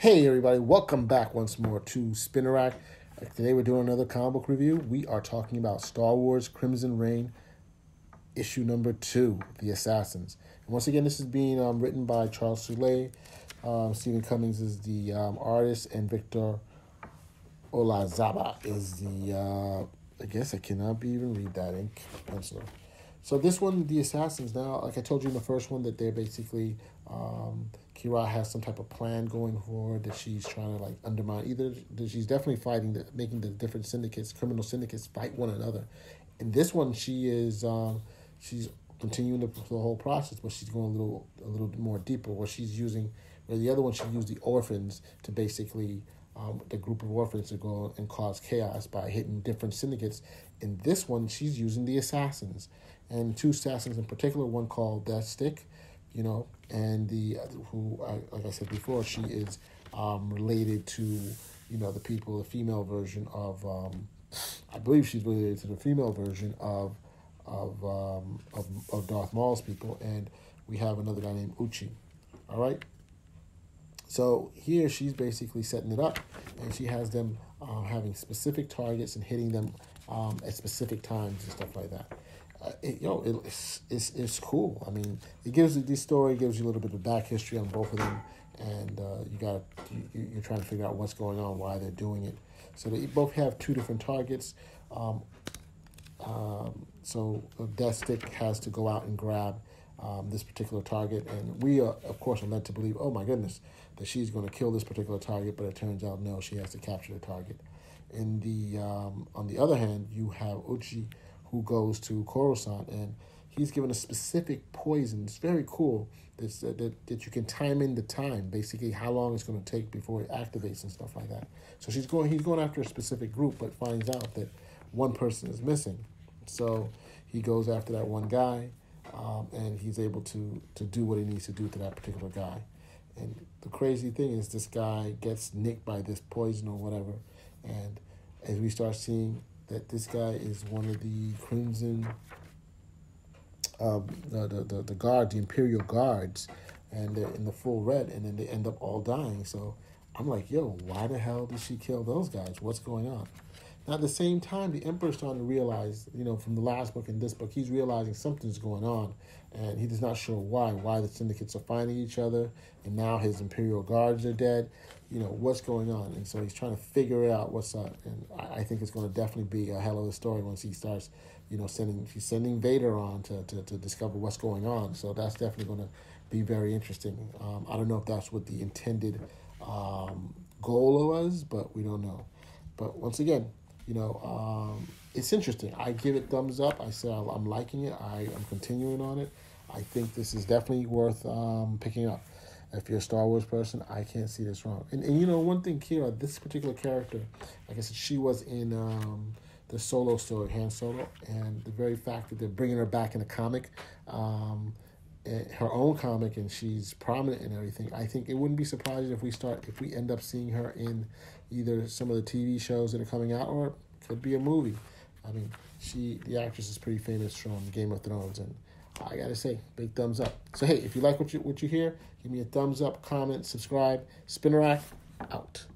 Hey everybody, welcome back once more to Spinner Rack. Today we're doing another comic book review. We are talking about Star Wars Crimson Reign, issue number two, The Assassins. And once again, this is being um, written by Charles Soule. Um, Steven Cummings is the um, artist, and Victor Olazaba is the, uh, I guess I cannot even read that ink pencil. So this one, the assassins now, like I told you in the first one, that they're basically um, Qi'ra has some type of plan going forward that she's trying to like undermine. Either she's definitely fighting, the, making the different syndicates, criminal syndicates, fight one another. In this one, she is um, she's continuing the, the whole process, but she's going a little a little more deeper. Where she's using, where the other one she used the orphans to basically um, the group of orphans to go and cause chaos by hitting different syndicates. In this one, she's using the assassins, and two assassins in particular, one called Death Stick, you know, and the who, like I said before, she is um, related to, you know, the people, the female version of, um, I believe she's related to the female version of, of, um, of, of Darth Maul's people, and we have another guy named Ochi. All right. So here she's basically setting it up, and she has them um, having specific targets and hitting them um, at specific times and stuff like that. It, yo, it, it's, it's it's cool. I mean, it gives you this story gives you a little bit of back history on both of them, and uh, you got you, you're trying to figure out what's going on, why they're doing it. So they both have two different targets. Um, um, so Death Stick has to go out and grab um, this particular target. And we, are, of course, are led to believe, oh my goodness, that she's going to kill this particular target, but it turns out no, she has to capture the target. In the um, on the other hand, you have Ochi, who goes to Coruscant, and he's given a specific poison. It's very cool that, that, that you can time in the time, basically how long it's going to take before it activates and stuff like that. So she's going, he's going after a specific group, but finds out that one person is missing. So he goes after that one guy um, and he's able to to do what he needs to do to that particular guy. And the crazy thing is, this guy gets nicked by this poison or whatever, and as we start seeing that this guy is one of the Crimson, um, the, the, the, the guard, the Imperial guards, and they're in the full red, and then they end up all dying. So I'm like, yo, why the hell did she kill those guys? What's going on? Now, at the same time, the Emperor's starting to realize, you know, from the last book and this book, he's realizing something's going on, and he's not sure why. Why the syndicates are fighting each other, and now his Imperial guards are dead. You know, what's going on? And so he's trying to figure out what's up. And I, I think it's going to definitely be a hell of a story once he starts, you know, sending he's sending Vader on to, to, to discover what's going on. So that's definitely going to be very interesting. Um, I don't know if that's what the intended um, goal was, but we don't know. But once again, you know, um, it's interesting. I give it thumbs up. I say I'm liking it. I am continuing on it. I think this is definitely worth um, picking up. If you're a Star Wars person, I can't see this wrong. And, and you know, one thing, Qi'ra, this particular character, like I said, she was in um, the solo story, Han Solo, and the very fact that they're bringing her back in a comic, um, Eh, her own comic, and she's prominent and everything. I think it wouldn't be surprising if we start, if we end up seeing her in either some of the TV shows that are coming out, or could be a movie. I mean, she, the actress, is pretty famous from Game of Thrones, and I gotta say, big thumbs up. So hey, if you like what you what you hear, give me a thumbs up, comment, subscribe. Spinner Rack out.